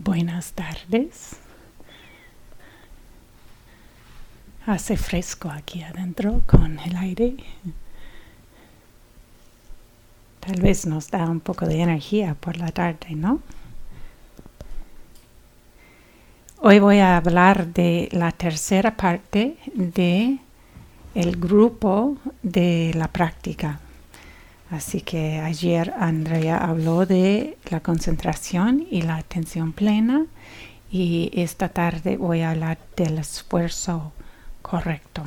Buenas tardes. Hace fresco aquí adentro con el aire. Tal vez nos da un poco de energía por la tarde, ¿no? Hoy voy a hablar de la tercera parte de el grupo de la práctica. Así que ayer Andrea habló de la concentración y la atención plena y esta tarde voy a hablar del esfuerzo correcto.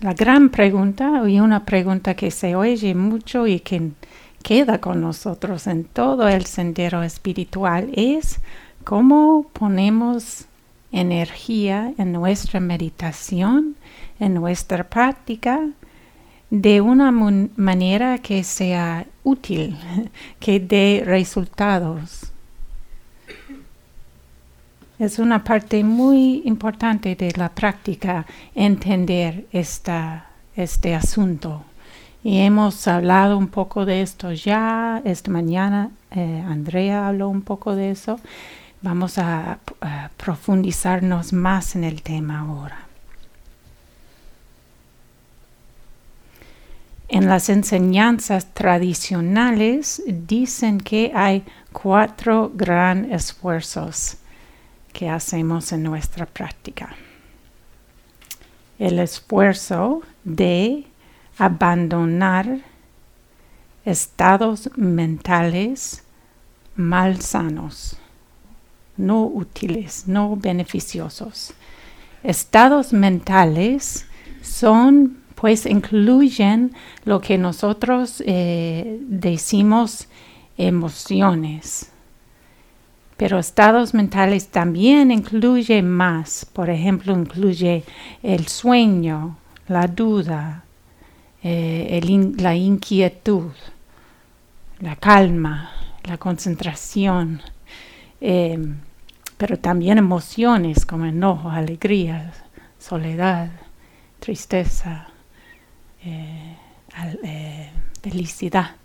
La gran pregunta y una pregunta que se oye mucho y que queda con nosotros en todo el sendero espiritual es cómo ponemos energía en nuestra meditación en nuestra práctica de una manera que sea útil, que dé resultados. Es una parte muy importante de la práctica entender este asunto. Y hemos hablado un poco de esto ya. Esta mañana eh, Andrea habló un poco de eso. Vamos a profundizarnos más en el tema ahora. En las enseñanzas tradicionales dicen que hay cuatro gran esfuerzos que hacemos en nuestra práctica. El esfuerzo de abandonar estados mentales malsanos, no útiles, no beneficiosos. Estados mentales son pues incluyen lo que nosotros eh, decimos emociones. Pero estados mentales también incluye más. Por ejemplo, incluye el sueño, la duda, eh, la inquietud, la calma, la concentración. Eh, pero también emociones como enojo, alegría, soledad, tristeza, eh, eh, felicidad.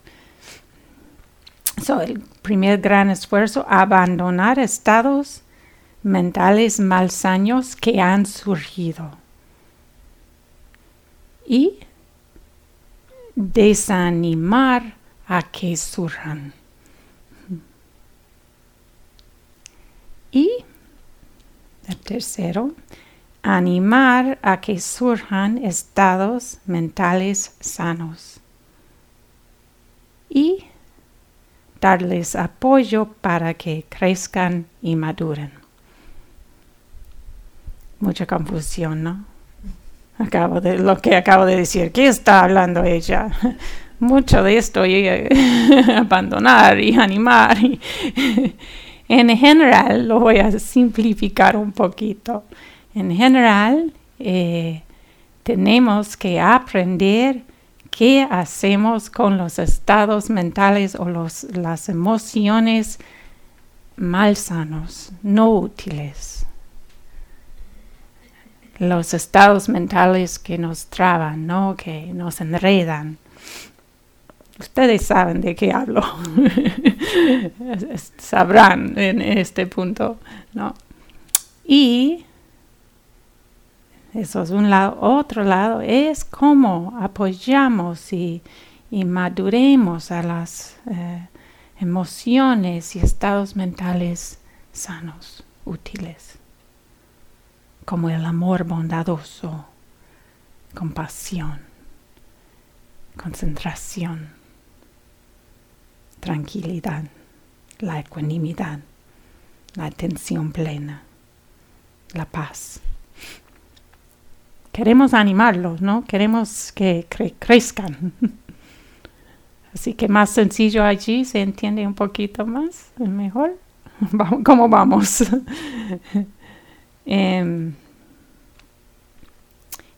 So, el primer gran esfuerzo, abandonar estados mentales malsaños que han surgido y desanimar a que surjan. Y el tercero, animar a que surjan estados mentales sanos y darles apoyo para que crezcan y maduren. Mucha confusión, ¿no? Acabo de lo que acabo de decir. ¿Qué está hablando ella? Mucho de esto y abandonar y animar. en general, lo voy a simplificar un poquito. En general, eh, tenemos que aprender qué hacemos con los estados mentales o las emociones malsanos, no útiles. Los estados mentales que nos traban, ¿no? que nos enredan. Ustedes saben de qué hablo. Sabrán en este punto, ¿no? Y eso es un lado. Otro lado es cómo apoyamos y, maduremos a las eh, emociones y estados mentales sanos, útiles, como el amor bondadoso, compasión, concentración, tranquilidad, la ecuanimidad, la atención plena, la paz queremos animarlos, ¿no? Queremos que crezcan. Así que más sencillo allí, se entiende un poquito más, mejor. ¿Cómo vamos? Em,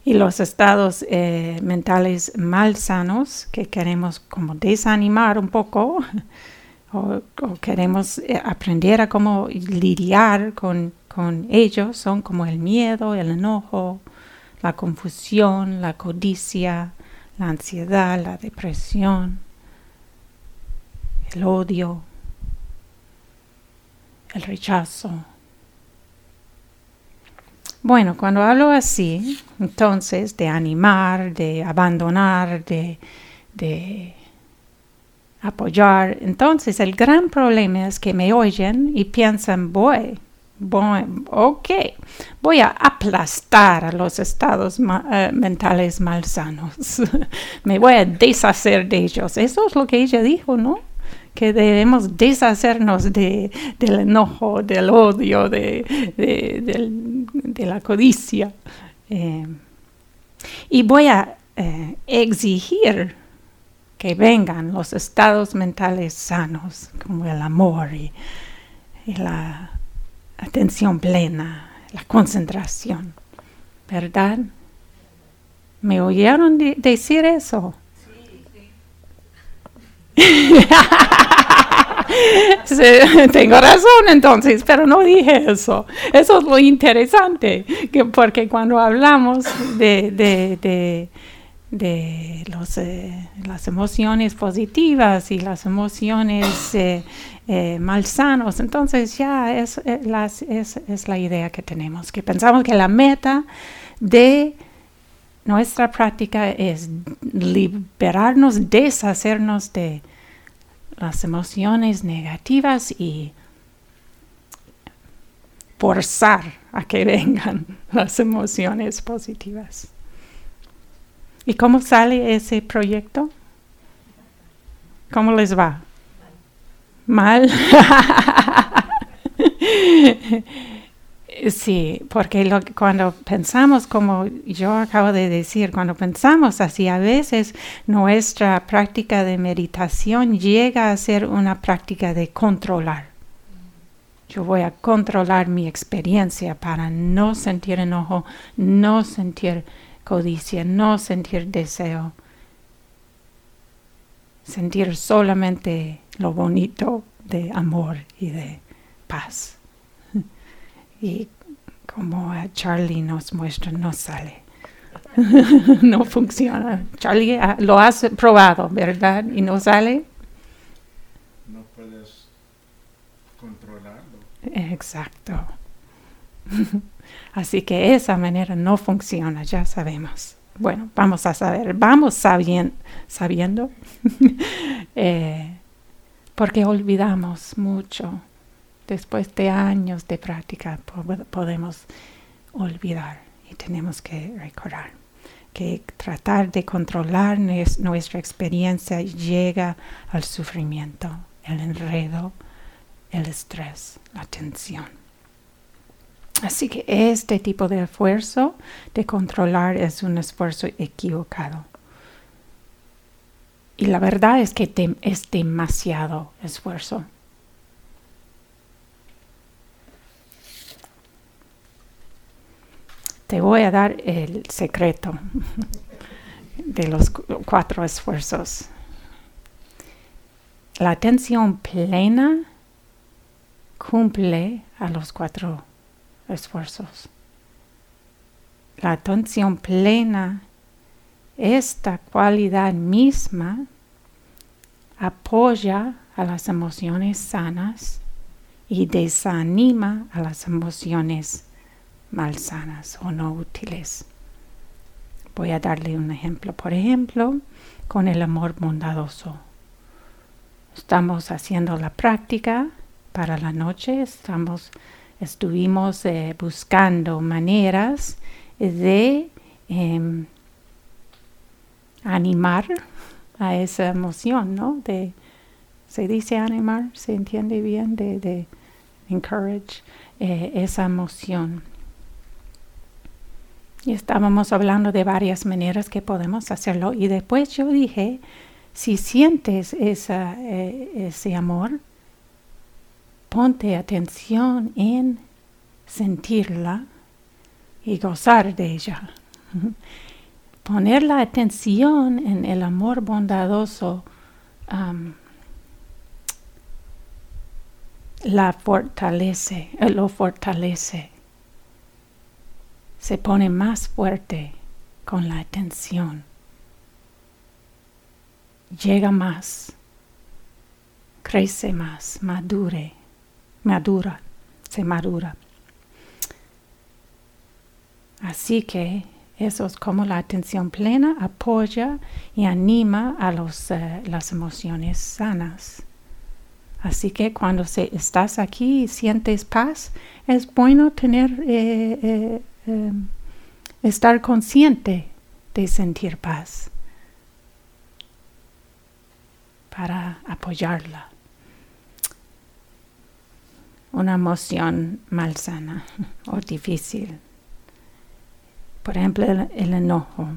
y los estados eh, mentales mal sanos que queremos como desanimar un poco o, queremos eh, aprender a cómo lidiar con, con ellos son como el miedo, el enojo, la confusión, la codicia, la ansiedad, la depresión. el odio, el rechazo. Bueno, cuando hablo así, entonces de animar, de abandonar, de, de apoyar, entonces el gran problema es que me oyen y piensan, voy, voy, ok, voy a aplastar a los estados eh, mentales malsanos, me voy a deshacer de ellos. Eso es lo que ella dijo, ¿no? Que debemos deshacernos de, del enojo, del odio, de, la codicia. Eh, y voy a eh, exigir que vengan los estados mentales sanos, como el amor y la atención plena, la concentración, ¿verdad? ¿Me oyeron decir eso? Sí, tengo razón entonces, pero no dije eso. Eso es lo interesante, que porque cuando hablamos de, de, de, los, eh, las emociones positivas y las emociones eh, eh, malsanos. Entonces ya es, es, la idea que tenemos, que pensamos que la meta de nuestra práctica es liberarnos, deshacernos de las emociones negativas y forzar a que vengan las emociones positivas. ¿Y cómo sale ese proyecto? ¿Cómo les va? mal. sí, porque cuando pensamos, como yo acabo de decir, cuando pensamos así, a veces nuestra práctica de meditación llega a ser una práctica de controlar. Yo voy a controlar mi experiencia para no sentir enojo, no sentir codicia, no sentir deseo, sentir solamente lo bonito de amor y de paz. Y como Charlie nos muestra, no sale. no funciona. Charlie, ah, lo has probado, ¿verdad? ¿Y no sale? No puedes controlarlo. Exacto. Así que esa manera no funciona, ya sabemos. Bueno, vamos a saber, vamos sabiendo, eh, porque olvidamos mucho. Después de años de práctica podemos olvidar y tenemos que recordar que tratar de controlar nuestra experiencia llega al sufrimiento, el enredo, el estrés, la tensión. Así que este tipo de esfuerzo de controlar es un esfuerzo equivocado. Y la verdad es que es demasiado esfuerzo. Te voy a dar el secreto de los cuatro esfuerzos. La atención plena cumple a los cuatro esfuerzos. La atención plena esta cualidad misma apoya a las emociones sanas y desanima a las emociones malsanas o no útiles. Voy a darle un ejemplo. Por ejemplo, con el amor bondadoso. Estamos haciendo la práctica para la noche. Estamos, estuvimos eh, buscando maneras de em, animar a esa emoción, ¿no? De, se dice animar, se entiende bien, de, de encourage eh, esa emoción. Y estábamos hablando de varias maneras que podemos hacerlo. Y después yo dije, si sientes esa, eh, ese amor, ponte atención en sentirla y gozar de ella. poner la atención en el amor bondadoso la fortalece, eh, lo fortalece. Se pone más fuerte con la atención. Llega más. crece más, madure, madura, se madura. Así que eso es como la atención plena apoya y anima a los, eh, las emociones sanas. Así que cuando se, estás aquí y sientes paz, es bueno tener, eh, eh, em, estar consciente de sentir paz para apoyarla. Una emoción malsana o difícil. Por ejemplo, el enojo.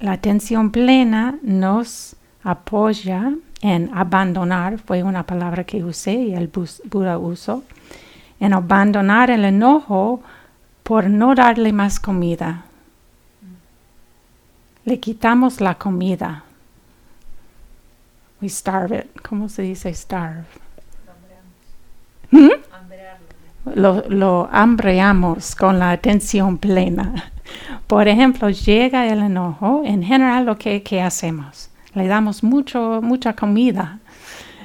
La atención plena nos apoya en abandonar, fue una palabra que usé y el Buda usó, en abandonar el enojo por no darle más comida. Le quitamos la comida. We starve it. ¿Cómo se dice starve? Lo, lo hambreamos con la atención plena. Por ejemplo, llega el enojo, en general lo que, que hacemos le damos mucho, mucha comida.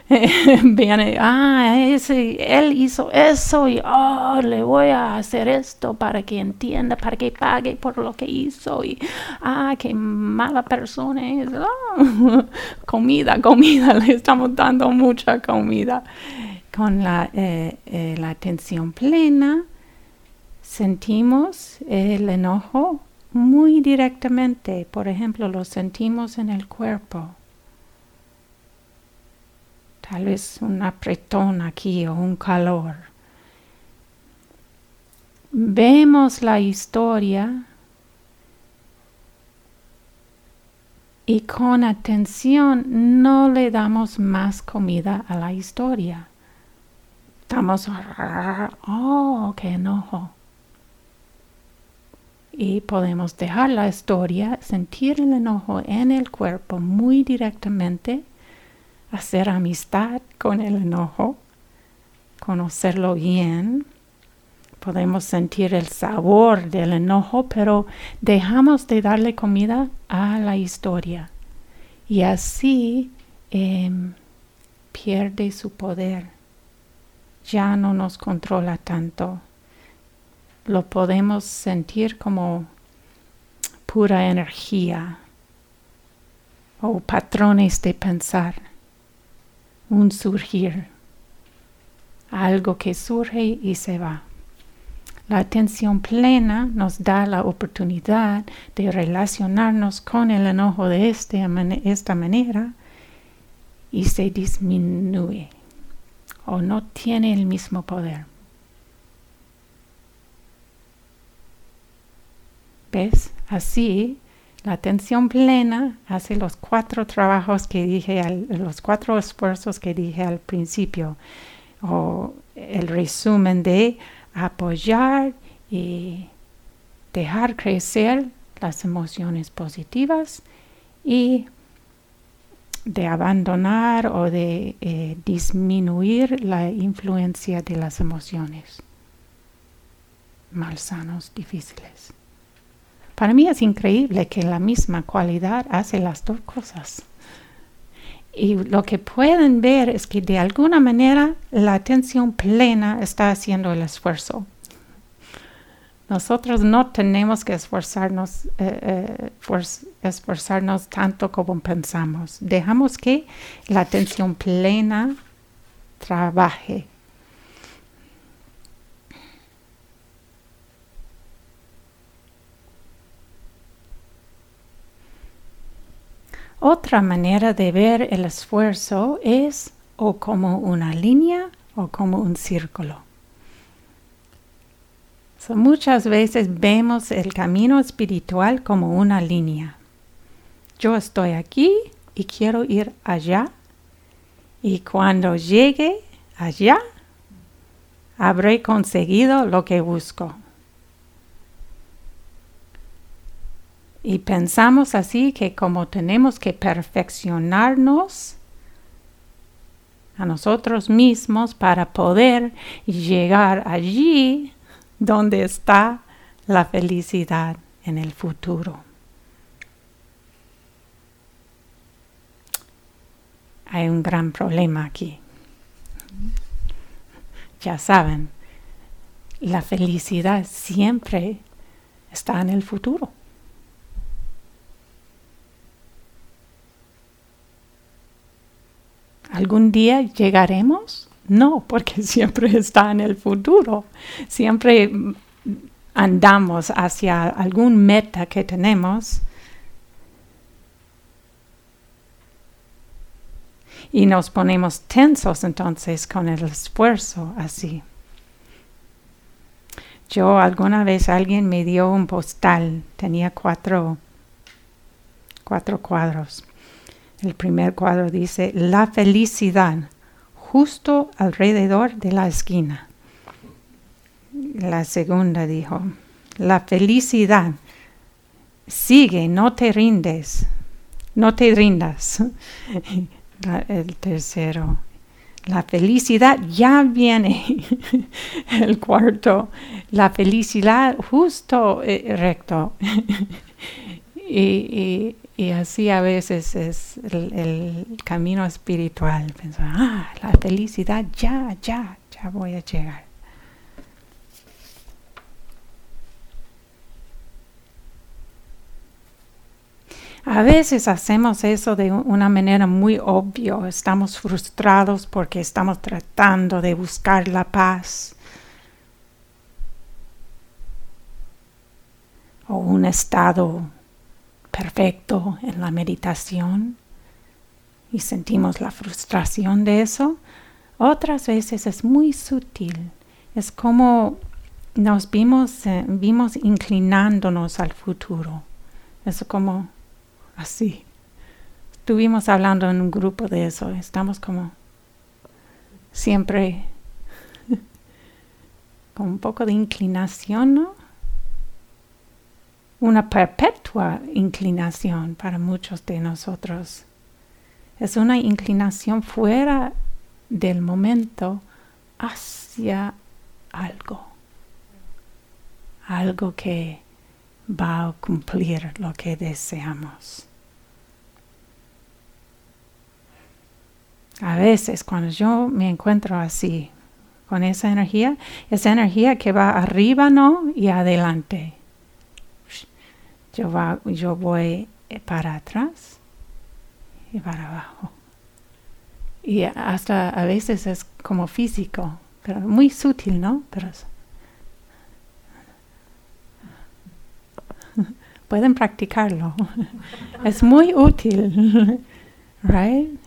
Viene, ah, ese, él hizo eso y oh, le voy a hacer esto para que entienda, para que pague por lo que hizo y ah, qué mala persona es. Oh, comida, comida, le estamos dando mucha comida. Con la, eh, eh, la atención plena sentimos el enojo muy directamente. Por ejemplo, lo sentimos en el cuerpo. Tal vez un apretón aquí o un calor. Vemos la historia y con atención no le damos más comida a la historia. Estamos, oh, qué enojo y podemos dejar la historia, sentir el enojo en el cuerpo muy directamente, hacer amistad con el enojo, conocerlo bien. Podemos sentir el sabor del enojo, pero dejamos de darle comida a la historia. Y así em, pierde su poder. Ya no nos controla tanto lo podemos sentir como pura energía o patrones de pensar, un surgir, algo que surge y se va. La atención plena nos da la oportunidad de relacionarnos con el enojo de este, esta manera y se disminuye o no tiene el mismo poder. Así, la atención plena hace los cuatro trabajos que dije, los cuatro esfuerzos que dije al principio, o el resumen de apoyar y dejar crecer las emociones positivas y de abandonar o de eh, disminuir la influencia de las emociones malsanos, difíciles. Para mí es increíble que la misma cualidad hace las dos cosas. Y lo que pueden ver es que de alguna manera la atención plena está haciendo el esfuerzo. Nosotros no tenemos que esforzarnos, eh, eh, esforzarnos tanto como pensamos. Dejamos que la atención plena trabaje Otra manera de ver el esfuerzo es o como una línea o como un círculo. Muchas veces vemos el camino espiritual como una línea. Yo estoy aquí y quiero ir allá. Y cuando llegue allá, habré conseguido lo que busco. Y pensamos así que como tenemos que perfeccionarnos a nosotros mismos para poder llegar allí donde está la felicidad en el futuro. hay un gran problema aquí. Ya saben, la felicidad siempre está en el futuro. ¿Algún día llegaremos? No, porque siempre está en el futuro. Siempre andamos hacia algún meta que tenemos y nos ponemos tensos entonces con el esfuerzo así. Yo alguna vez alguien me dio un postal, tenía cuatro, cuatro cuadros. El primer cuadro dice, la felicidad, justo alrededor de la esquina. La segunda dijo, la felicidad, sigue, no te rindes, no te rindas. el tercero, la felicidad ya viene. el cuarto, la felicidad justo eh, recto. y, así a veces es el, camino espiritual. Pensar, ah, la felicidad ya, ya, ya voy a llegar. A veces hacemos eso de una manera muy obvia. Estamos frustrados porque estamos tratando de buscar la paz. O un estado perfecto en la meditación y sentimos la frustración de eso. Otras veces es muy sutil. Es como nos vimos, eh, vimos inclinándonos al futuro. Es como así. Estuvimos hablando en un grupo de eso. Estamos como siempre con un poco de inclinación, ¿no? Una perpetua inclinación para muchos de nosotros. Es una inclinación fuera del momento hacia algo. Algo que va a cumplir lo que deseamos. A veces cuando yo me encuentro así, con esa energía, esa energía que va arriba, ¿no? Y adelante. Yo, va, yo voy para atrás y para abajo. Y hasta a veces es como físico, pero muy sutil, ¿no? Pero pueden practicarlo. es muy útil, right?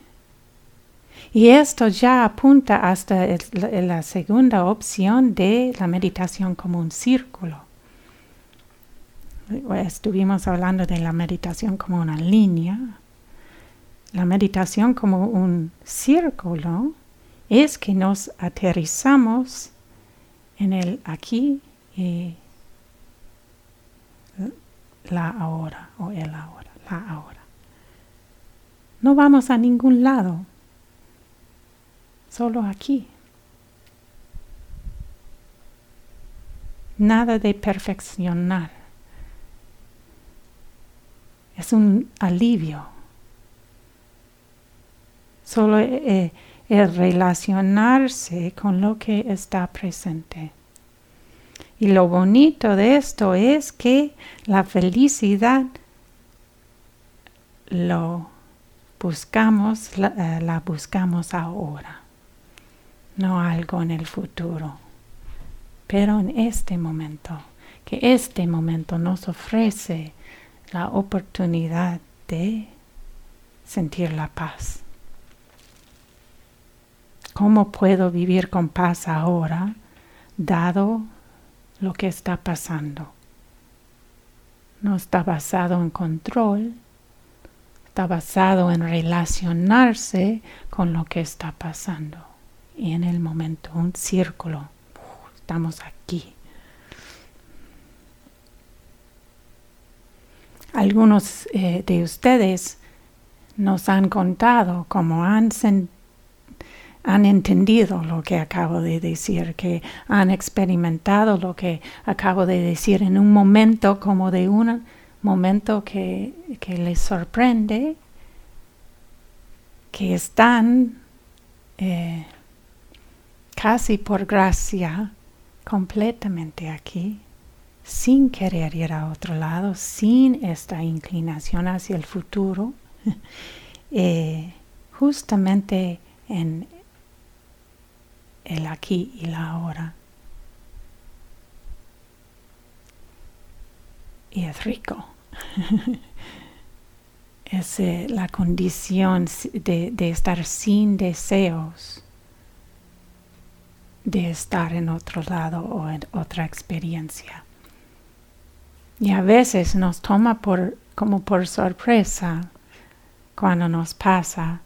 Y esto ya apunta hasta la segunda opción de la meditación como un círculo. Estuvimos hablando de la meditación como una línea. La meditación como un círculo es que nos aterrizamos en el aquí y la ahora o el ahora, la ahora. No vamos a ningún lado, solo aquí. Nada de perfeccionar. Es un alivio. Solo eh, el relacionarse con lo que está presente. Y lo bonito de esto es que la felicidad lo buscamos, la, eh, la buscamos ahora, no algo en el futuro, pero en este momento, que este momento nos ofrece la oportunidad de sentir la paz. ¿Cómo puedo vivir con paz ahora, dado lo que está pasando. No está basado en control, está basado en relacionarse con lo que está pasando. Y en el momento, un círculo, estamos aquí. Algunos eh, de ustedes nos han contado cómo han han entendido lo que acabo de decir, que han experimentado lo que acabo de decir en un momento como de un momento que, les sorprende que están eh, casi por gracia completamente aquí, sin querer ir a otro lado, sin esta inclinación hacia el futuro, eh, justamente en el aquí y la ahora. Y es rico. es eh, la condición de, de estar sin deseos de estar en otro lado o en otra experiencia. Y a veces nos toma por, como por sorpresa cuando nos pasa,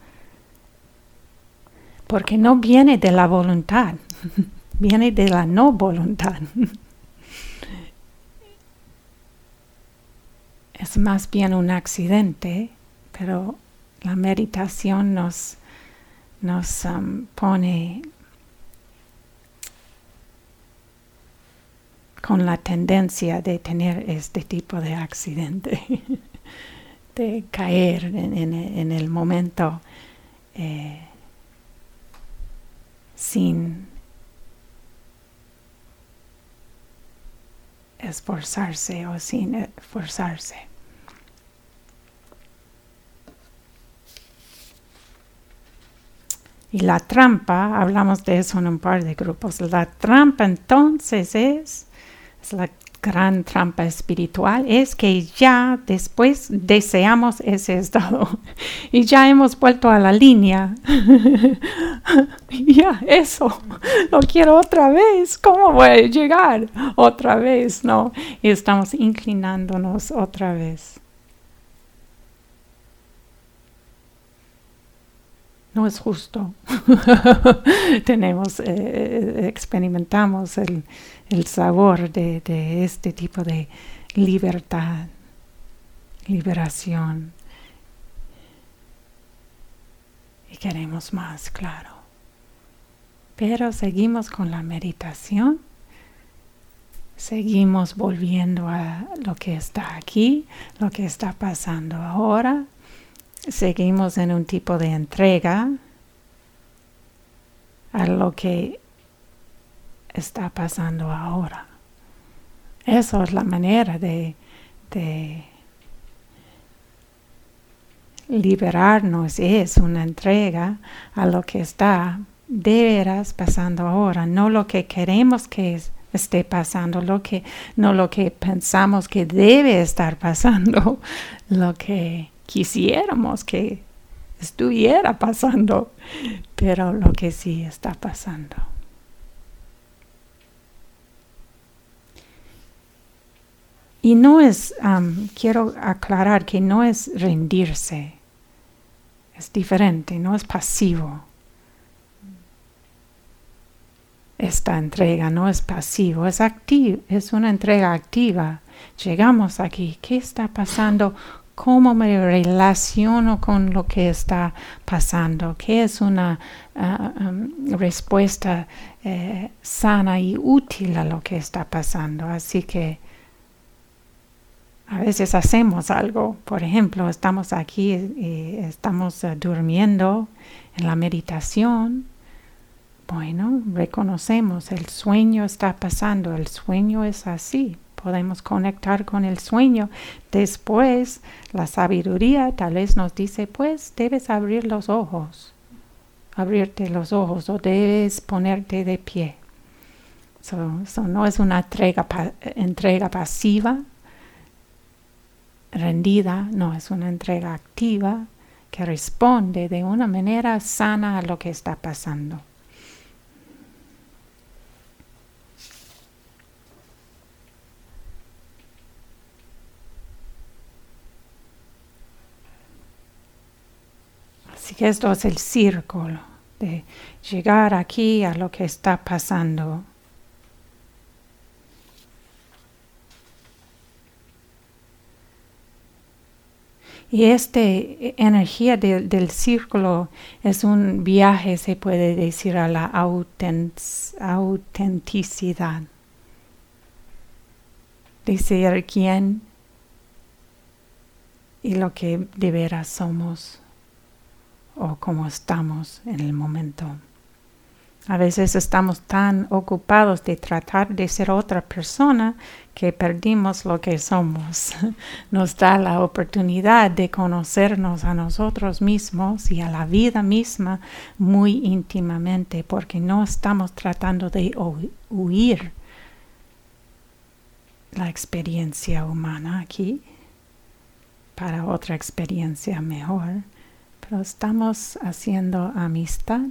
porque no viene de la voluntad, viene de la no voluntad. es más bien un accidente, pero la meditación nos, nos um, pone con la tendencia de tener este tipo de accidente, de caer en, el momento eh, sin esforzarse o sin esforzarse. Y la trampa, hablamos de eso en un par de grupos, la trampa entonces es, es la gran trampa espiritual, es que ya después deseamos ese estado y ya hemos vuelto a la línea. ya, eso, lo quiero otra vez, ¿cómo voy a llegar otra vez? No, y estamos inclinándonos otra vez. No es justo. Tenemos, eh, experimentamos el, sabor de, este tipo de libertad, liberación. Y queremos más, claro. Pero seguimos con la meditación. Seguimos volviendo a lo que está aquí, lo que está pasando ahora, seguimos en un tipo de entrega a lo que está pasando ahora. Eso es la manera de, liberarnos, es una entrega a lo que está de veras pasando ahora, no lo que queremos que esté pasando, lo que, no lo que pensamos que debe estar pasando, lo que quisiéramos que estuviera pasando, pero lo que sí está pasando. Y no es, quiero aclarar que no es rendirse, es diferente, no es pasivo. Esta entrega no es pasivo, es activo, es una entrega activa. Llegamos aquí, ¿qué está pasando? Cómo me relaciono con lo que está pasando, qué es una ah, respuesta eh, sana y útil a lo que está pasando. Así que a veces hacemos algo, por ejemplo, estamos aquí y estamos eh, durmiendo en la meditación. Bueno, reconocemos, el sueño está pasando, el sueño es así, podemos conectar con el sueño. Después, la sabiduría tal vez nos dice, pues debes abrir los ojos, abrirte los ojos o debes ponerte de pie. Eso no es una entrega, entrega pasiva, rendida, no, es una entrega activa que responde de una manera sana a lo que está pasando. Esto es el círculo de llegar aquí a lo que está pasando. Y esta energía del círculo es un viaje, se puede decir, a la autenticidad. De ser quién y lo que de veras somos o cómo estamos en el momento. A veces estamos tan ocupados de tratar de ser otra persona que perdimos lo que somos. Nos da la oportunidad de conocernos a nosotros mismos y a la vida misma muy íntimamente porque no estamos tratando de huir la experiencia humana aquí para otra experiencia mejor, pero estamos haciendo amistad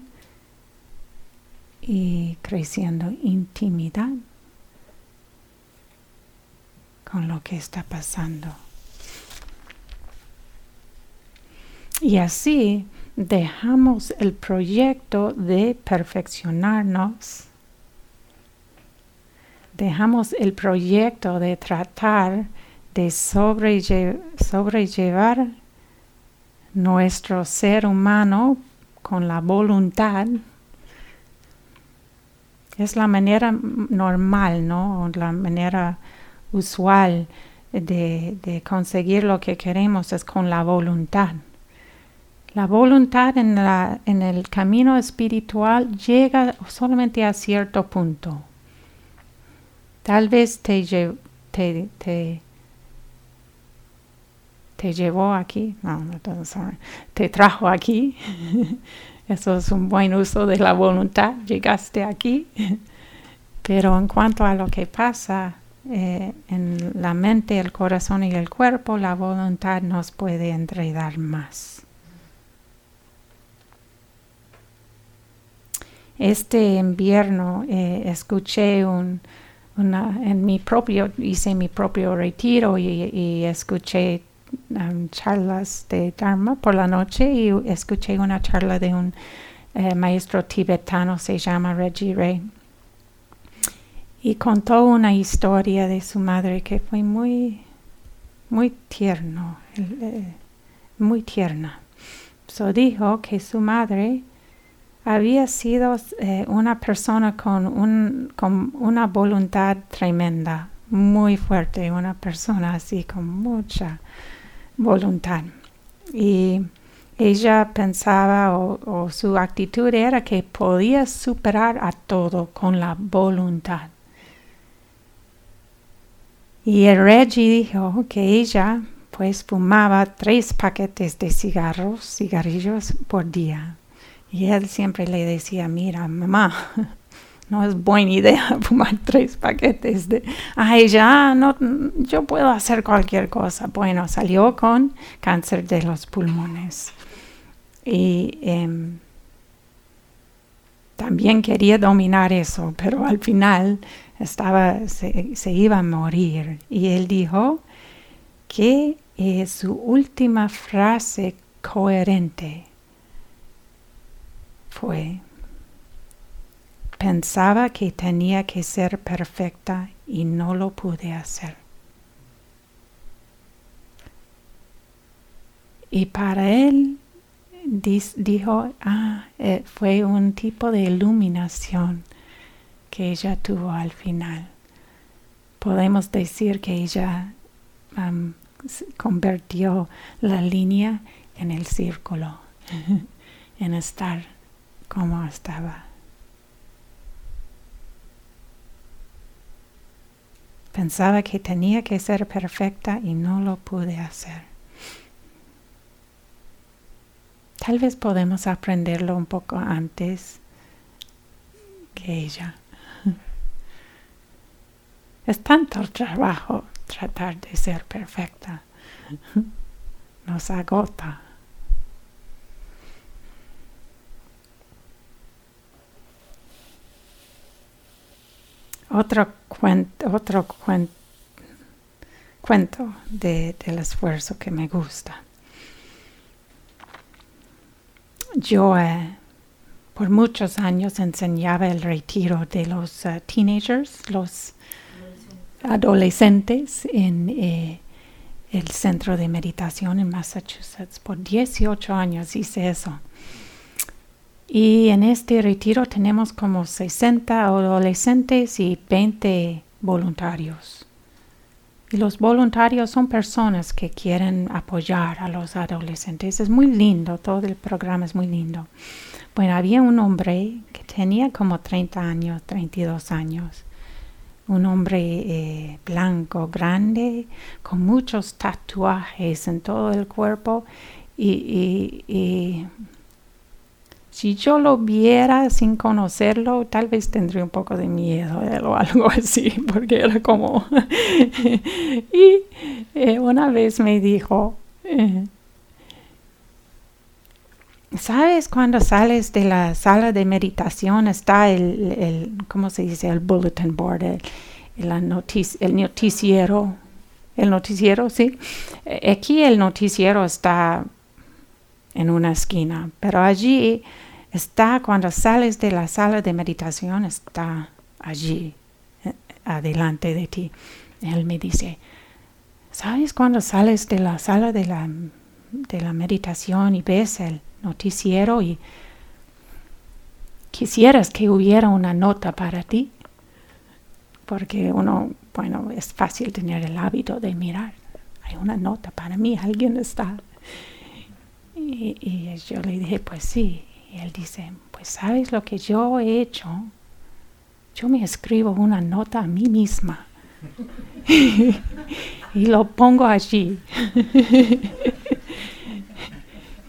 y creciendo intimidad con lo que está pasando. Y así dejamos el proyecto de perfeccionarnos, dejamos el proyecto de tratar de sobrellevar nuestro ser humano con la voluntad es la manera normal, ¿no? La manera usual de, conseguir lo que queremos es con la voluntad. La voluntad en, la, en el camino espiritual llega solamente a cierto punto. Tal vez te, te, te, te llevó aquí, no, no, te trajo aquí Eso es un buen uso de la voluntad. Llegaste aquí. Pero en cuanto a lo que pasa eh, en la mente, el corazón y el cuerpo, la voluntad nos puede enredar más. Este invierno eh, escuché un, en mi propio, hice mi propio retiro y escuché Charlas de Dharma por la noche y escuché una charla de un eh, maestro tibetano, se llama Reggie Ray. Y contó una historia de su madre que fue muy, muy tierno, eh, muy tierna. So dijo que su madre había sido eh, una persona con, un, con una voluntad tremenda, muy fuerte, una persona así con mucha voluntad. Y ella pensaba o, su actitud era que podía superar a todo con la voluntad. Y el Reggie dijo que ella pues fumaba tres paquetes de cigarros, cigarrillos por día. Y él siempre le decía, mira, mamá, no es buena idea fumar tres paquetes de, ay, ya, no, yo puedo hacer cualquier cosa. Bueno, salió con cáncer de los pulmones. Y em, también quería dominar eso, pero al final estaba, se, iba a morir. Y él dijo que su última frase coherente fue, Pensaba que tenía que ser perfecta y no lo pude hacer. Y para él dijo, ah, eh, fue un tipo de iluminación que ella tuvo al final. Podemos decir que ella convirtió la línea en el círculo, en estar como estaba. Pensaba que tenía que ser perfecta y no lo pude hacer. Tal vez podemos aprenderlo un poco antes que ella. Es tanto trabajo tratar de ser perfecta. Nos agota. Otro cuento, otro cuento del esfuerzo que me gusta. Yo eh, por muchos años enseñaba el retiro de los eh, teenagers, los adolescentes en eh, el centro de meditación en Massachusetts. Por 18 años hice eso. Y en este retiro tenemos como 60 adolescentes y 20 voluntarios. Y los voluntarios son personas que quieren apoyar a los adolescentes. Es muy lindo, todo el programa es muy lindo. Bueno, había un hombre que tenía como 30 años, 32 años. Un hombre eh, blanco, grande, con muchos tatuajes en todo el cuerpo y, si yo lo viera sin conocerlo, tal vez tendría un poco de miedo o algo así, porque era como... y eh, una vez me dijo, eh, ¿sabes cuando sales de la sala de meditación está el, el ¿cómo se dice? El bulletin board, el, el noticiero, el noticiero, sí. Eh, aquí el noticiero está en una esquina, pero allí está cuando sales de la sala de meditación, está allí, eh, adelante de ti. Él me dice, ¿sabes cuando sales de la sala de la, de la meditación y ves el noticiero y quisieras que hubiera una nota para ti? Porque uno, bueno, es fácil tener el hábito de mirar. Hay una nota para mí, alguien está. Y, y yo le dije, pues sí, y él dice, pues sabes lo que yo he hecho. Yo me escribo una nota a mí misma y lo pongo allí.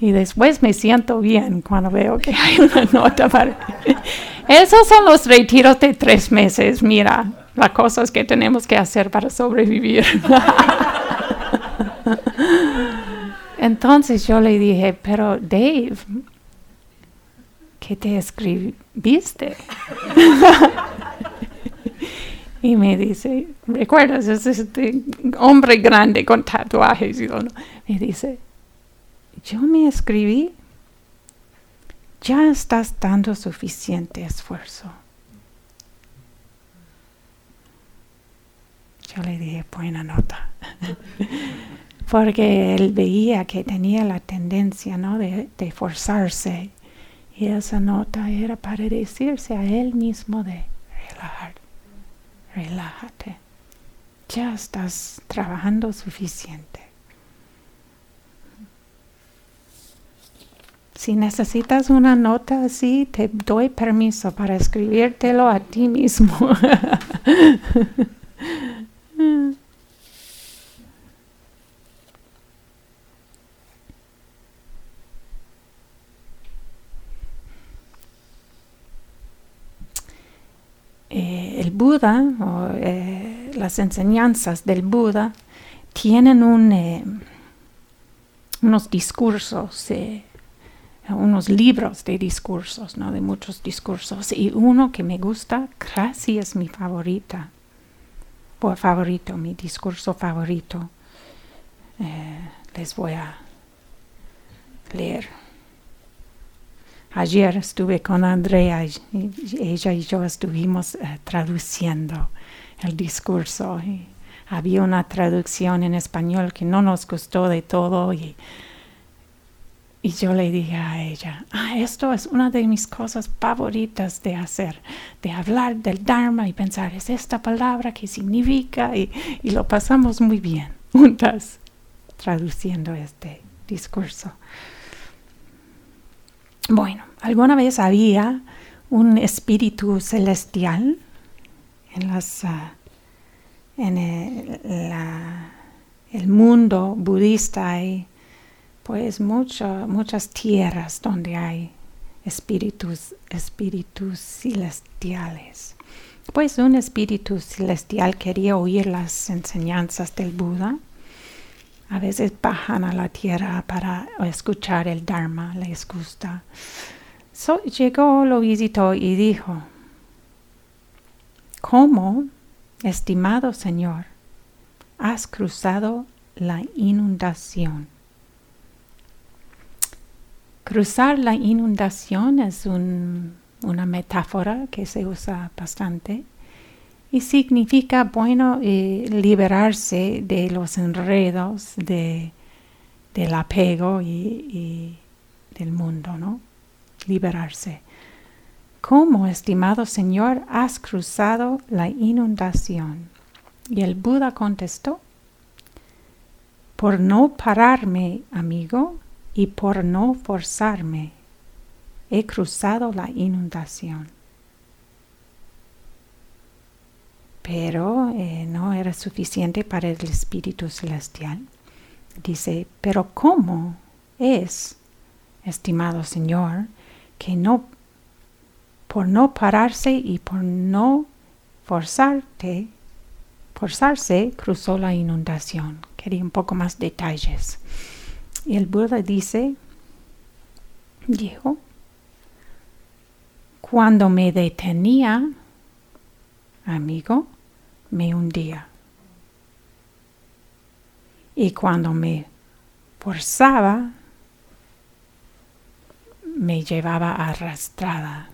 y después me siento bien cuando veo que hay una nota para... Esos son los retiros de tres meses, mira, las cosas que tenemos que hacer para sobrevivir. Entonces yo le dije, pero Dave, ¿qué te escribiste? y me dice, ¿recuerdas? Es este hombre grande con tatuajes. Y Me dice, yo me escribí, ya estás dando suficiente esfuerzo. Yo le dije, buena nota. Porque él veía que tenía la tendencia ¿no? de, forzarse y esa nota era para decirse a él mismo de relajar, relájate. Ya estás trabajando suficiente. Si necesitas una nota así, te doy permiso para escribírtelo a ti mismo. Eh, el Buda o eh, las enseñanzas del Buda tienen un, eh, unos discursos, unos libros de discursos, ¿no? de muchos discursos. Y uno que me gusta, casi es mi favorita, o favorito, mi discurso favorito. les voy a leer. Ayer estuve con Andrea y ella y yo estuvimos eh, traduciendo el discurso. Había una traducción en español que no nos gustó de todo y, y yo le dije a ella, ah, esto es una de mis cosas favoritas de hacer, de hablar del Dharma y pensar, ¿es esta palabra que significa? Y, y lo pasamos muy bien juntas traduciendo este discurso. Bueno, alguna vez había un espíritu celestial en, las, ah, en el, mundo budista. Hay pues muchas tierras donde hay espíritus, espíritus celestiales. Pues un espíritu celestial quería oír las enseñanzas del Buda a veces bajan a la tierra para escuchar el Dharma, les gusta. llegó, lo visitó y dijo, ¿cómo, estimado Señor, has cruzado la inundación? Cruzar la inundación es una metáfora que se usa bastante y significa, bueno, eh, liberarse de los enredos de, del apego y, del mundo, ¿no? Liberarse. ¿Cómo, estimado Señor, has cruzado la inundación? Y el Buda contestó, por no pararme, amigo, y por no forzarme, he cruzado la inundación. Pero eh, no era suficiente para el Espíritu Celestial. Dice, pero ¿cómo es, estimado Señor, que no, por no pararse y por no forzarte, forzarse, cruzó la inundación? Quería un poco más detalles. Y el Buda dice, dijo, cuando me detenía, amigo, me hundía. Y cuando me forzaba, me llevaba arrastrada,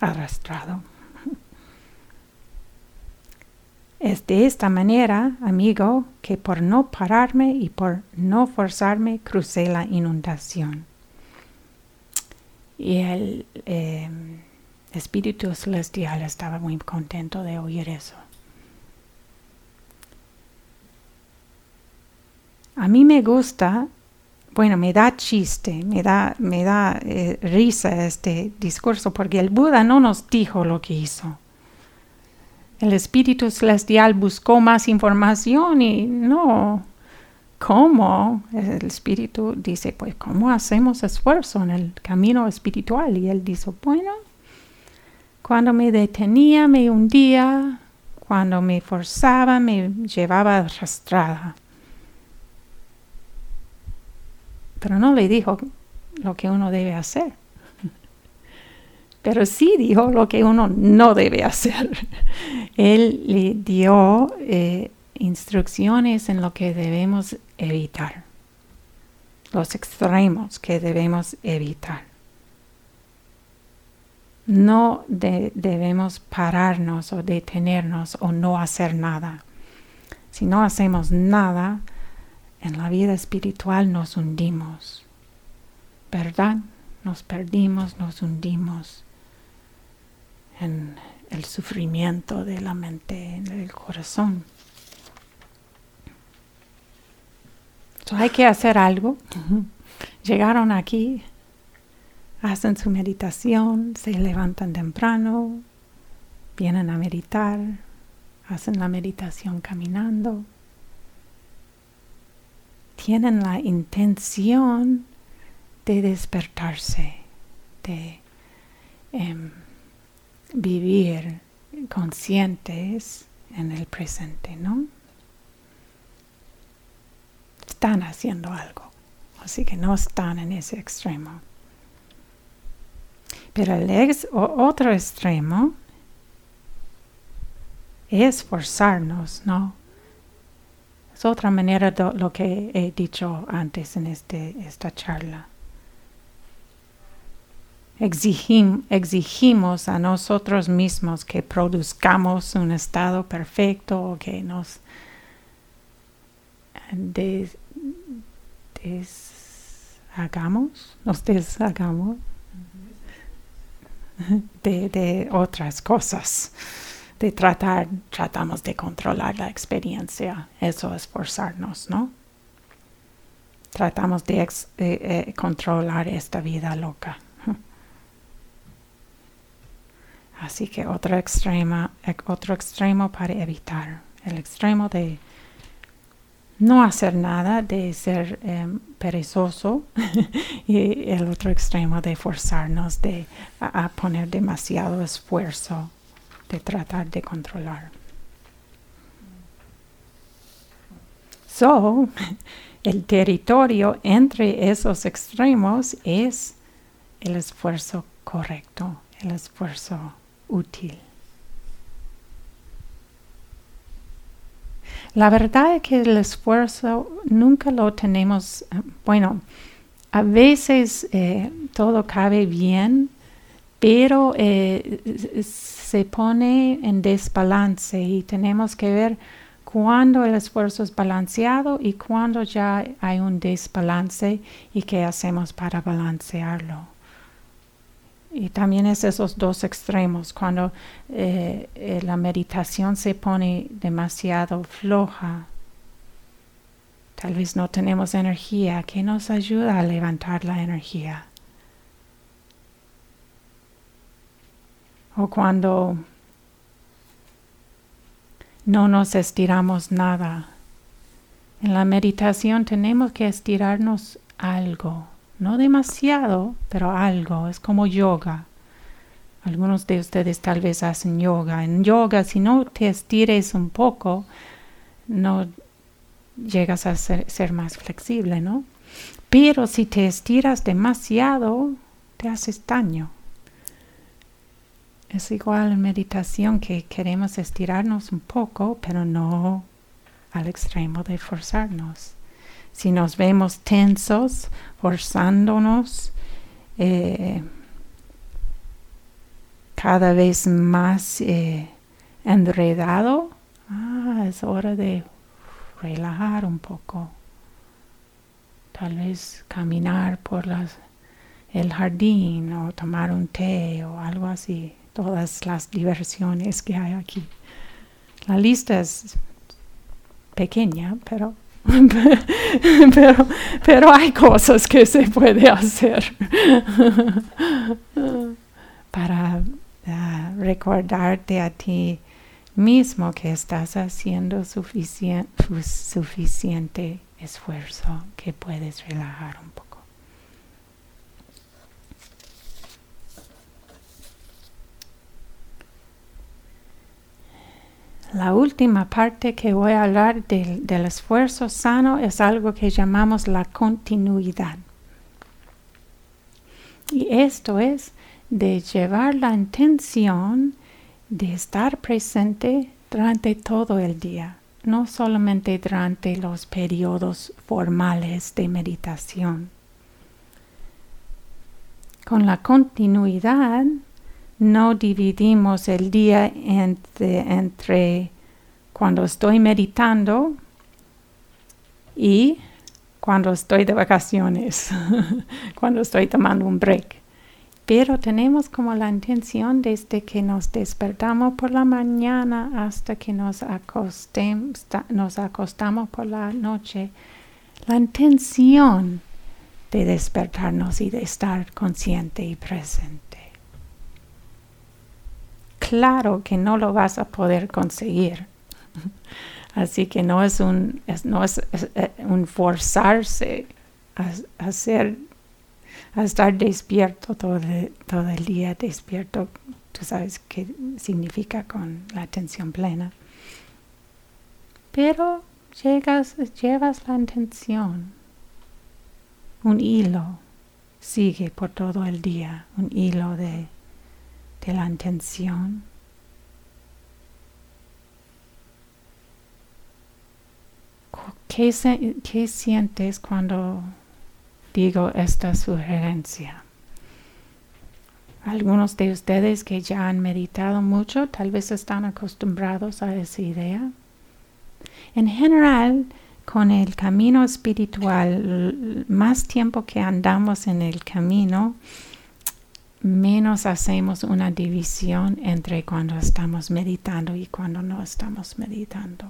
arrastrado. Es de esta manera, amigo, que por no pararme y por no forzarme crucé la inundación. Y el em, Espíritu Celestial estaba muy contento de oír eso. A mí me gusta, bueno, me da chiste, me da, me da eh, risa este discurso porque el Buda no nos dijo lo que hizo el Espíritu Celestial buscó más información y no, ¿cómo? El Espíritu dice, pues, ¿cómo hacemos esfuerzo en el camino espiritual? Y él dice, bueno, cuando me detenía, me hundía, cuando me forzaba, me llevaba arrastrada. Pero no le dijo lo que uno debe hacer pero sí dijo lo que uno no debe hacer. Él le dio eh, instrucciones en lo que debemos evitar, los extremos que debemos evitar. No debemos pararnos o detenernos o no hacer nada. Si no hacemos nada, en la vida espiritual nos hundimos. ¿Verdad? Nos perdimos, nos hundimos en el sufrimiento de la mente, en el corazón. hay que hacer algo. Llegaron aquí, hacen su meditación, se levantan temprano, vienen a meditar, hacen la meditación caminando. Tienen la intención de despertarse, de em, vivir conscientes en el presente, ¿no? Están haciendo algo, así que no están en ese extremo. Pero el ex, otro extremo es forzarnos, ¿no? Es otra manera de lo que he dicho antes en este, esta charla exigimos a nosotros mismos que produzcamos un estado perfecto o que nos deshagamos, nos deshagamos de, otras cosas de tratar, tratamos de controlar la experiencia. Eso es forzarnos, ¿no? Tratamos de eh, controlar esta vida loca. Así que otro extremo, otro extremo para evitar. El extremo de no hacer nada, de ser em, perezoso y el otro extremo de forzarnos de a, poner demasiado esfuerzo de tratar de controlar. So, el territorio entre esos extremos es el esfuerzo correcto, el esfuerzo útil. La verdad es que el esfuerzo nunca lo tenemos, eh, bueno, a veces eh, todo cabe bien, pero eh, se pone en desbalance y tenemos que ver cuándo el esfuerzo es balanceado y cuándo ya hay un desbalance y qué hacemos para balancearlo. Y también es esos dos extremos, cuando eh, eh, la meditación se pone demasiado floja Tal vez no tenemos energía. ¿Qué nos ayuda a levantar la energía? O cuando no nos estiramos nada. En la meditación tenemos que estirarnos algo. No demasiado, pero algo. Es como yoga. Algunos de ustedes tal vez hacen yoga. En yoga, si no te estires un poco, no llegas a ser, más flexible, ¿no? Pero si te estiras demasiado, te haces daño. Es igual en meditación que queremos estirarnos un poco, pero no al extremo de forzarnos. Si nos vemos tensos, forzándonos, eh, cada vez más eh, enredado, ah, es hora de relajar un poco. Tal vez caminar por el jardín o tomar un té o algo así. Todas las diversiones que hay aquí. La lista es pequeña, pero pero, pero hay cosas que se puede hacer para uh, recordarte a ti mismo que estás haciendo suficiente esfuerzo, que puedes relajar un poco. La última parte que voy a hablar del, del, esfuerzo sano es algo que llamamos la continuidad. Y esto es de llevar la intención de estar presente durante todo el día, no solamente durante los periodos formales de meditación. Con la continuidad no dividimos el día entre, cuando estoy meditando y cuando estoy de vacaciones, cuando estoy tomando un break pero tenemos como la intención desde que nos despertamos por la mañana hasta que nos, nos acostamos por la noche, la intención de despertarnos y de estar consciente y presente. Claro que no lo vas a poder conseguir. Así que no es un, no es, eh, un forzarse a, a a estar despierto todo, todo el día, despierto, tú sabes qué significa con la atención plena. Pero llegas, llevas la atención, un hilo sigue por todo el día, un hilo de, de la atención. ¿Qué, ¿Qué sientes cuando digo esta sugerencia. Algunos de ustedes que ya han meditado mucho tal vez están acostumbrados a esa idea. En general, con el camino espiritual, más tiempo que andamos en el camino, menos hacemos una división entre cuando estamos meditando y cuando no estamos meditando.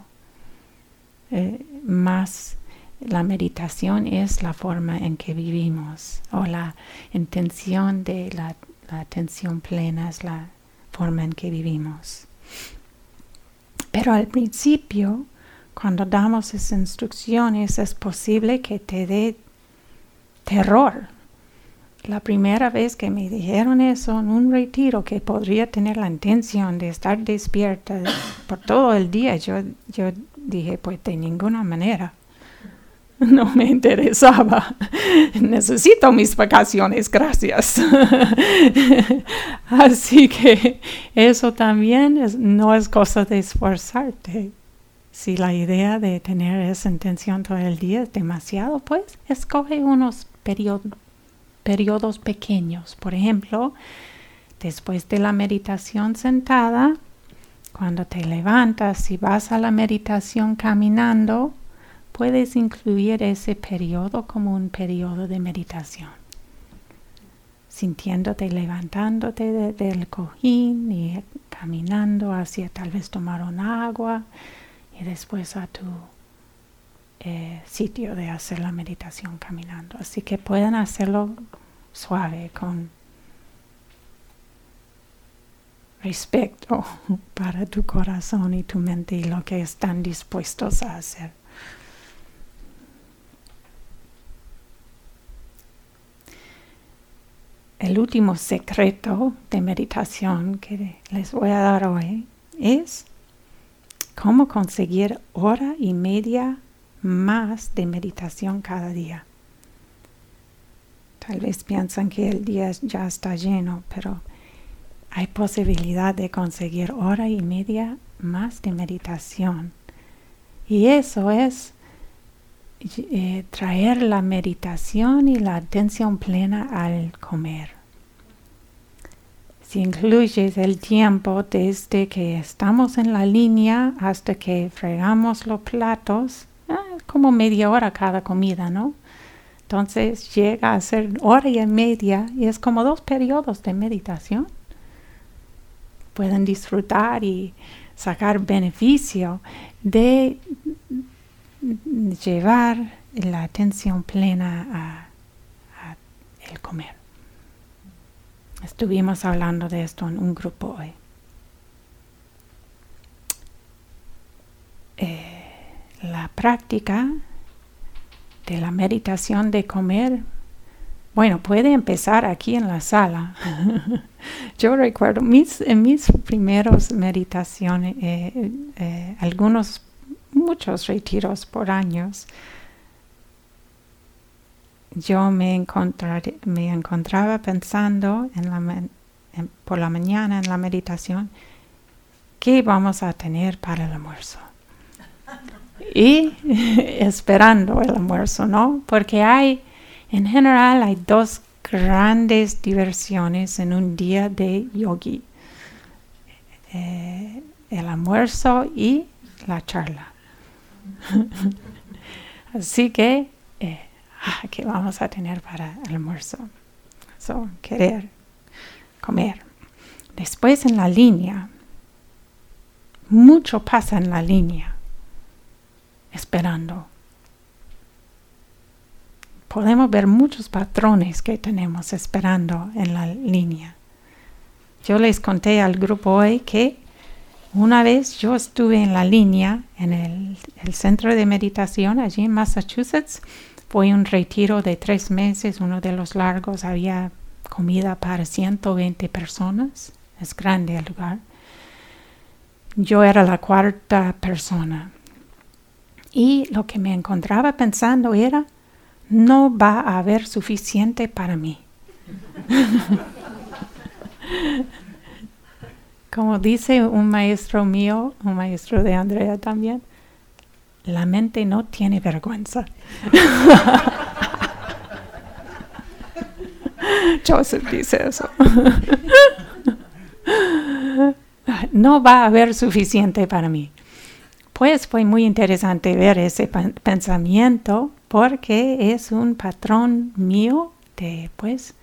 Eh, más la meditación es la forma en que vivimos o la intención de la, atención plena es la forma en que vivimos. Pero al principio, cuando damos esas instrucciones, es posible que te dé terror. La primera vez que me dijeron eso en un retiro, que podría tener la intención de estar despierta por todo el día, yo, yo dije, pues de ninguna manera. no me interesaba. Necesito mis vacaciones, gracias. Así que eso también no es cosa de esforzarte. Si la idea de tener esa intención todo el día es demasiado, pues escoge unos periodos pequeños. Por ejemplo, después de la meditación sentada, cuando te levantas y vas a la meditación caminando, puedes incluir ese periodo como un periodo de meditación, sintiéndote levantándote del cojín y caminando hacia tal vez tomar un agua y después a tu eh, sitio de hacer la meditación caminando. Así que pueden hacerlo suave, con respeto para tu corazón y tu mente y lo que están dispuestos a hacer. El último secreto de meditación que les voy a dar hoy es cómo conseguir hora y media más de meditación cada día. Tal vez piensan que el día ya está lleno, pero hay posibilidad de conseguir hora y media más de meditación. Y eso es eh, traer la meditación y la atención plena al comer. Si incluyes el tiempo desde que estamos en la línea hasta que fregamos los platos, ah, como media hora cada comida, ¿no? Entonces llega a ser hora y media y es como dos periodos de meditación pueden disfrutar y sacar beneficio de llevar la atención plena a, el comer. Estuvimos hablando de esto en un grupo hoy. Eh, la práctica de la meditación de comer bueno, puede empezar aquí en la sala. Yo recuerdo mis, en mis primeros meditaciones, eh, eh, algunos, muchos retiros por años, yo me, me encontraba pensando en la, por la mañana en la meditación, ¿qué vamos a tener para el almuerzo? Y esperando el almuerzo, ¿no? Porque hay en general hay dos grandes diversiones en un día de yogi. Eh, el almuerzo y la charla. Así que, eh, ah, ¿qué vamos a tener para el almuerzo? So, querer comer. Después en la línea, mucho pasa en la línea, esperando podemos ver muchos patrones que tenemos esperando en la línea. Yo les conté al grupo hoy que una vez yo estuve en la línea en el, centro de meditación allí en Massachusetts. Fue un retiro de tres meses, uno de los largos. Había comida para 120 personas. Es grande el lugar. Yo era la cuarta persona. Y lo que me encontraba pensando era, no va a haber suficiente para mí. Como dice un maestro mío, un maestro de Andrea también, la mente no tiene vergüenza. Joseph dice eso. no va a haber suficiente para mí. Pues fue muy interesante ver ese pensamiento porque es un patrón mío de pues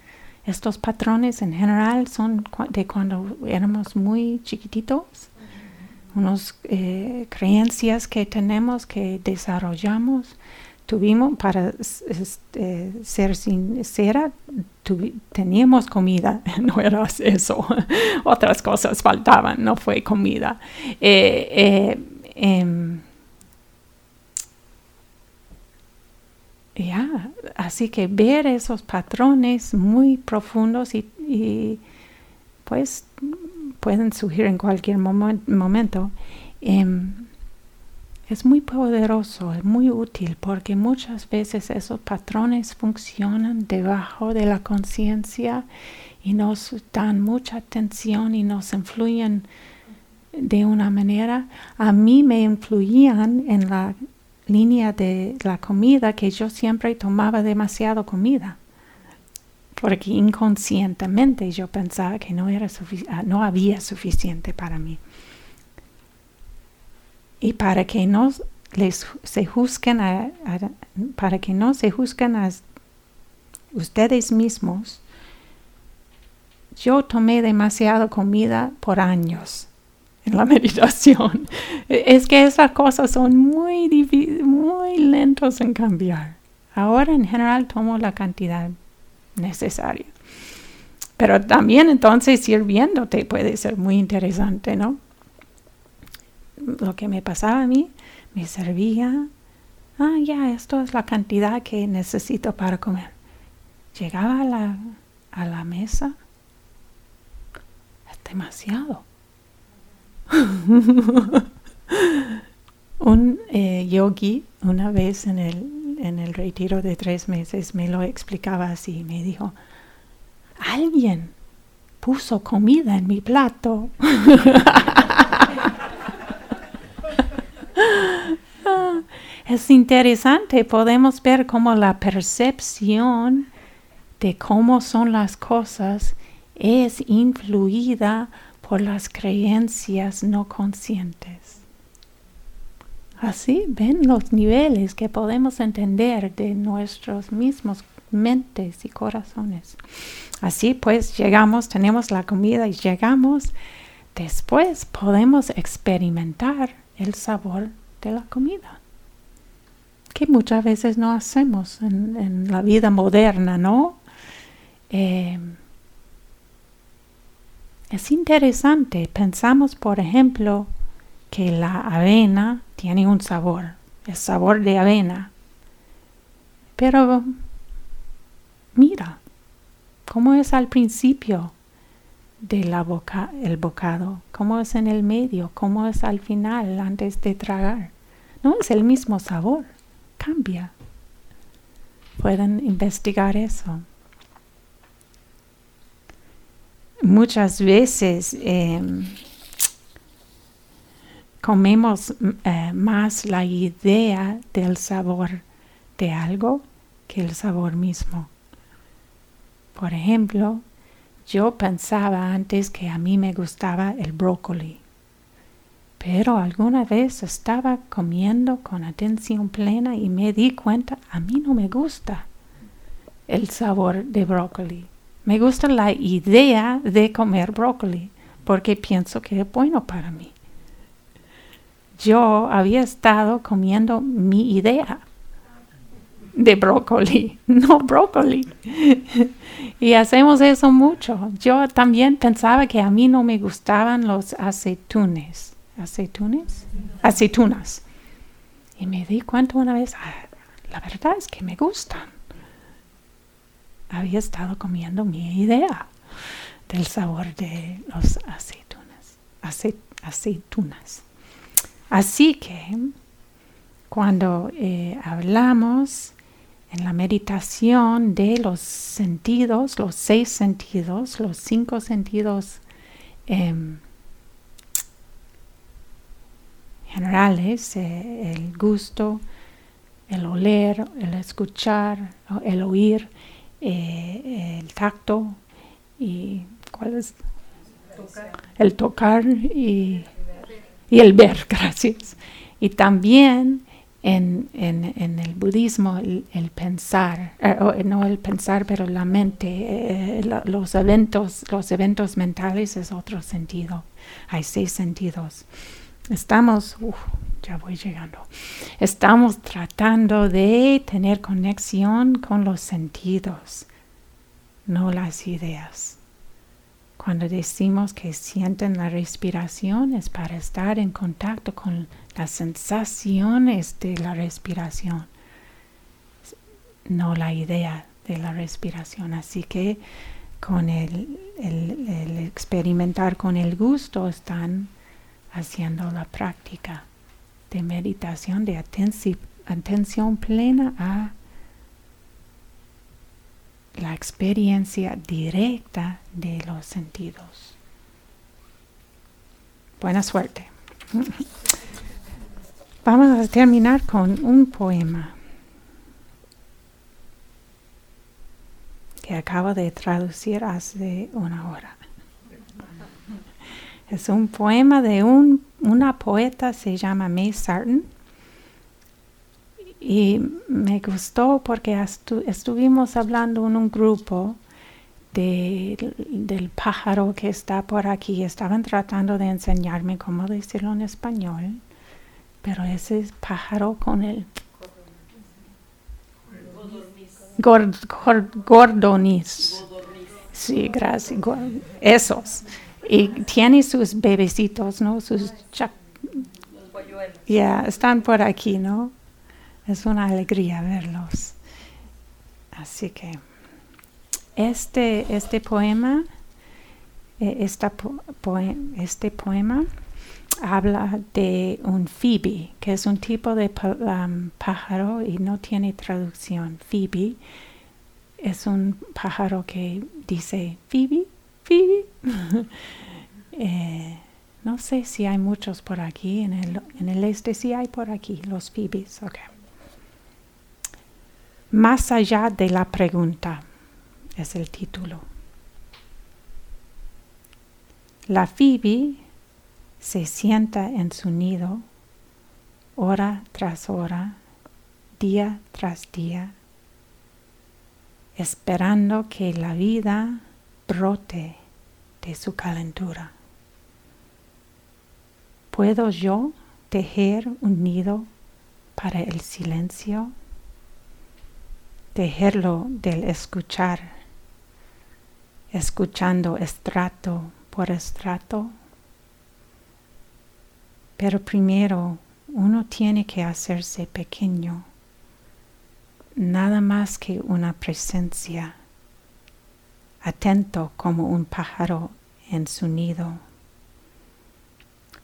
estos patrones en general son de cuando éramos muy chiquititos. Unas eh, creencias que tenemos que desarrollamos tuvimos para este, ser sincera teníamos comida no era eso otras cosas faltaban no fue comida. Eh, em, Ya, así que ver esos patrones muy profundos y, pues pueden surgir en cualquier momento. Em, es muy poderoso, es muy útil porque muchas veces esos patrones funcionan debajo de la conciencia y nos dan mucha atención y nos influyen de una manera. A mí me influían en la línea de la comida que yo siempre tomaba demasiado comida porque inconscientemente yo pensaba que no, era ah, no había suficiente para mí. Y para que no les, se juzguen a, para que no se a ustedes mismos, yo tomé demasiado comida por años en la meditación. Es que esas cosas son muy, muy lentos en cambiar. Ahora en general tomo la cantidad necesaria. Pero también entonces sirviéndote puede ser muy interesante, ¿no? Lo que me pasaba a mí, me servía, ah, ya, esto es la cantidad que necesito para comer. Llegaba a la, a la mesa, es demasiado. Un eh, yogi una vez en el, en el retiro de tres meses me lo explicaba así, me dijo, alguien puso comida en mi plato. es interesante, podemos ver cómo la percepción de cómo son las cosas es influida por las creencias no conscientes. Así ven los niveles que podemos entender de nuestros mismos mentes y corazones. Así pues llegamos, tenemos la comida y llegamos, después podemos experimentar el sabor de la comida, que muchas veces no hacemos en, la vida moderna, ¿no? Eh, es interesante, pensamos por ejemplo que la avena tiene un sabor, el sabor de avena, pero mira cómo es al principio de la boca, el bocado, cómo es en el medio, cómo es al final antes de tragar. No es el mismo sabor, cambia. Pueden investigar eso. Muchas veces em, comemos eh, más la idea del sabor de algo que el sabor mismo. Por ejemplo, yo pensaba antes que a mí me gustaba el brócoli, pero alguna vez estaba comiendo con atención plena y me di cuenta, a mí no me gusta el sabor de brócoli. Me gusta la idea de comer brócoli porque pienso que es bueno para mí. Yo había estado comiendo mi idea de brócoli, no brócoli. y hacemos eso mucho. Yo también pensaba que a mí no me gustaban los aceitunes. ¿Aceitunes? Aceitunas. Y me di cuenta una vez, ah, la verdad es que me gustan había estado comiendo mi idea del sabor de los aceitunas, aceitunas. Así que cuando eh, hablamos en la meditación de los sentidos, los seis sentidos, los cinco sentidos em, generales, eh, el gusto, el oler, el escuchar, el oír, eh, el tacto y cuál es el tocar y, el ver, gracias. Y también en, en, el budismo el, pensar, eh, no el pensar, pero la mente, eh, los eventos, los eventos mentales es otro sentido. Hay seis sentidos. Estamos, ya voy llegando. Estamos tratando de tener conexión con los sentidos, no las ideas. Cuando decimos que sienten la respiración es para estar en contacto con las sensaciones de la respiración, no la idea de la respiración. Así que con el, experimentar con el gusto están haciendo la práctica de meditación, de atención, plena a la experiencia directa de los sentidos. Buena suerte. Vamos a terminar con un poema que acabo de traducir hace una hora. Es un poema de un, una poeta, se llama May Sarton. Y me gustó porque estuvimos hablando en un grupo del pájaro que está por aquí. Estaban tratando de enseñarme cómo decirlo en español, pero ese es pájaro con el gordonis. Sí, gracias. Esos. Y tiene sus bebecitos, ¿no? Sus Ya, están por aquí, ¿no? Es una alegría verlos. Así que este, este poema, eh, esta este poema habla de un phoebe, que es un tipo de um, pájaro y no tiene traducción. Phoebe es un pájaro que dice Phoebe, Phoebe. Eh, no sé si hay muchos por aquí, en el, este sí hay por aquí, los Phoebes. Okay. Más allá de la pregunta es el título. La Phoebe se sienta en su nido hora tras hora, día tras día, esperando que la vida brote de su calentura. ¿Puedo yo tejer un nido para el silencio? Tejerlo del escuchar, escuchando estrato por estrato. Pero primero uno tiene que hacerse pequeño, nada más que una presencia, atento como un pájaro en su nido,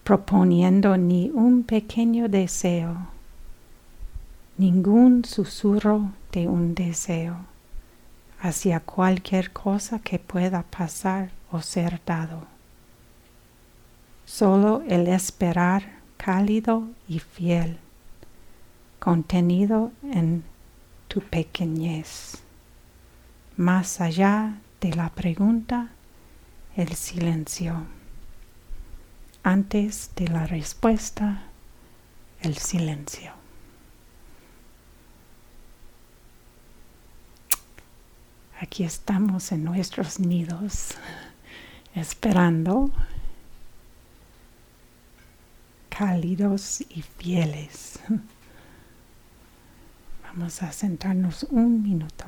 proponiendo ni un pequeño deseo, ningún susurro de un deseo hacia cualquier cosa que pueda pasar o ser dado. Solo el esperar cálido y fiel, contenido en tu pequeñez. Más allá de la pregunta, el silencio. Antes de la respuesta, el silencio. Aquí estamos en nuestros nidos, esperando, cálidos y fieles. Vamos a sentarnos un minuto.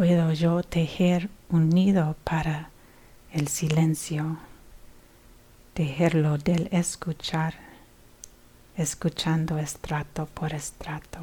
Puedo yo tejer un nido para el silencio, tejerlo del escuchar, escuchando estrato por estrato.